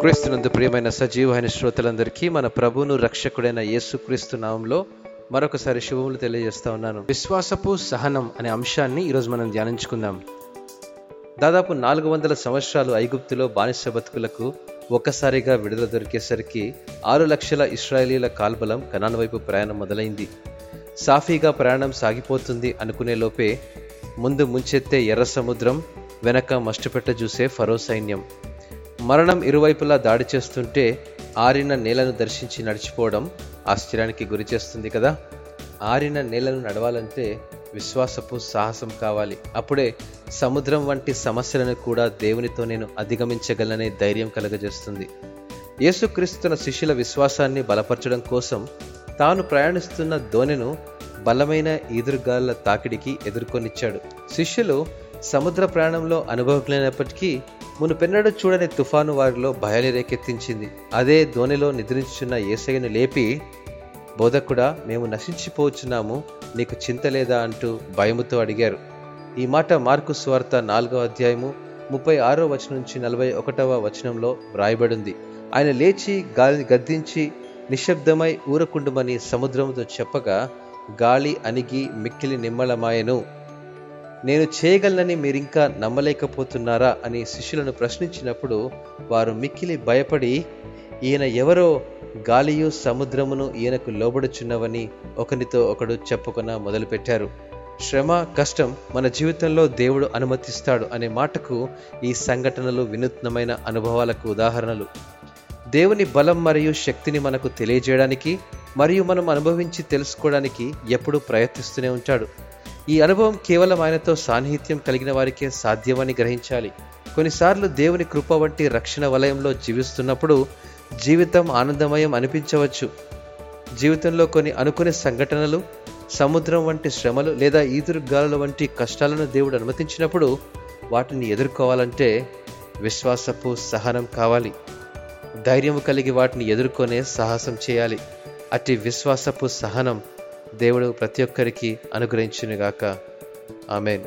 క్రీస్తునందు ప్రియమైన సజీవమైన శ్రోతలందరికీ మన ప్రభువును రక్షకుడైన యేసుక్రీస్తు నామంలో మరొకసారి శుభములు తెలియజేస్తా ఉన్నాను. విశ్వాసపు సహనం అనే అంశాన్ని ఈరోజు మనం ధ్యానించుకుందాం. దాదాపు నాలుగు వందల సంవత్సరాలు ఐగుప్తులో బానిస బతుకులకు ఒక్కసారిగా విడుదల దొరికేసరికి ఆరు లక్షల ఇస్రాయేలీల కాల్బలం కనాన్ వైపు ప్రయాణం మొదలైంది. సాఫీగా ప్రయాణం సాగిపోతుంది అనుకునే లోపే ముందు ముంచెత్తే ఎర్ర సముద్రం వెనక మస్టుపెట్ట చూసే ఫరో సైన్యం. మరణం ఇరువైపులా దాడి చేస్తుంటే ఆరిన నేలను దర్శించి నడిచిపోవడం ఆశ్చర్యానికి గురి చేస్తుంది కదా. ఆరిన నేలను నడవాలంటే విశ్వాసపు సాహసం కావాలి. అప్పుడే సముద్రం వంటి సమస్యలను కూడా దేవునితో నేను అధిగమించగలననే ధైర్యం కలగజేస్తుంది. యేసుక్రీస్తు తన శిష్యుల విశ్వాసాన్ని బలపరచడం కోసం తాను ప్రయాణిస్తున్న దోణెను బలమైన ఈదురుగాలుల తాకిడికి ఎదుర్కొనిచ్చాడు. శిష్యులు సముద్ర ప్రయాణంలో అనుభవజ్ఞైనప్పటికీ మునుపెన్నడూ చూడని తుఫాను వారిలో భయాన్ని రేకెత్తించింది అదే ధోనిలో నిద్రించున్న ఏసయ్యను లేపి బోధకుడా మేము నశించిపోచున్నాము నీకు చింత లేదా? అంటూ భయముతో అడిగారు. ఈ మాట మార్కు స్వార్త నాలుగో అధ్యాయము ముప్పై ఆరో వచనం నుంచి నలభై ఒకటవ వచనంలో వ్రాయబడింది. ఆయన లేచి గాలిని గద్దించి నిశ్శబ్దమై ఊరకుండమని సముద్రముతో చెప్పగా గాలి అణిగి మిక్కిలి నిమ్మలమాయను. నేను చేయగలనని మీరింకా నమ్మలేకపోతున్నారా అని శిష్యులను ప్రశ్నించినప్పుడు వారు మిక్కిలి భయపడి ఈయన ఎవరో గాలియు సముద్రమును ఈయనకు లోబడుచున్నవని ఒకరితో ఒకడు చెప్పుకొన మొదలుపెట్టారు. శ్రమ కష్టం మన జీవితంలో దేవుడు అనుమతిస్తాడు అనే మాటకు ఈ సంఘటనలు వినూత్నమైన అనుభవాలకు ఉదాహరణలు. దేవుని బలం మరియు శక్తిని మనకు తెలియజేయడానికి మరియు మనం అనుభవించి తెలుసుకోవడానికి ఎప్పుడూ ప్రయత్నిస్తూనే ఉంటాడు. ఈ అనుభవం కేవలం ఆయనతో సాన్నిహిత్యం కలిగిన వారికే సాధ్యమని గ్రహించాలి. కొన్నిసార్లు దేవుని కృప వంటి రక్షణ వలయంలో జీవిస్తున్నప్పుడు జీవితం ఆనందమయం అనిపించవచ్చు. జీవితంలో కొన్ని అనుకునే సంఘటనలు సముద్రం వంటి శ్రమలు లేదా ఈదురుగాలుల వంటి కష్టాలను దేవుడు అనుమతించినప్పుడు వాటిని ఎదుర్కోవాలంటే విశ్వాసపు సహనం కావాలి. ధైర్యము కలిగి వాటిని ఎదుర్కొనే సాహసం చేయాలి. అట్టి విశ్వాసపు సహనం దేవుడు ప్రతి ఒక్కరికి అనుగ్రహించునుగాక. ఆమెన్.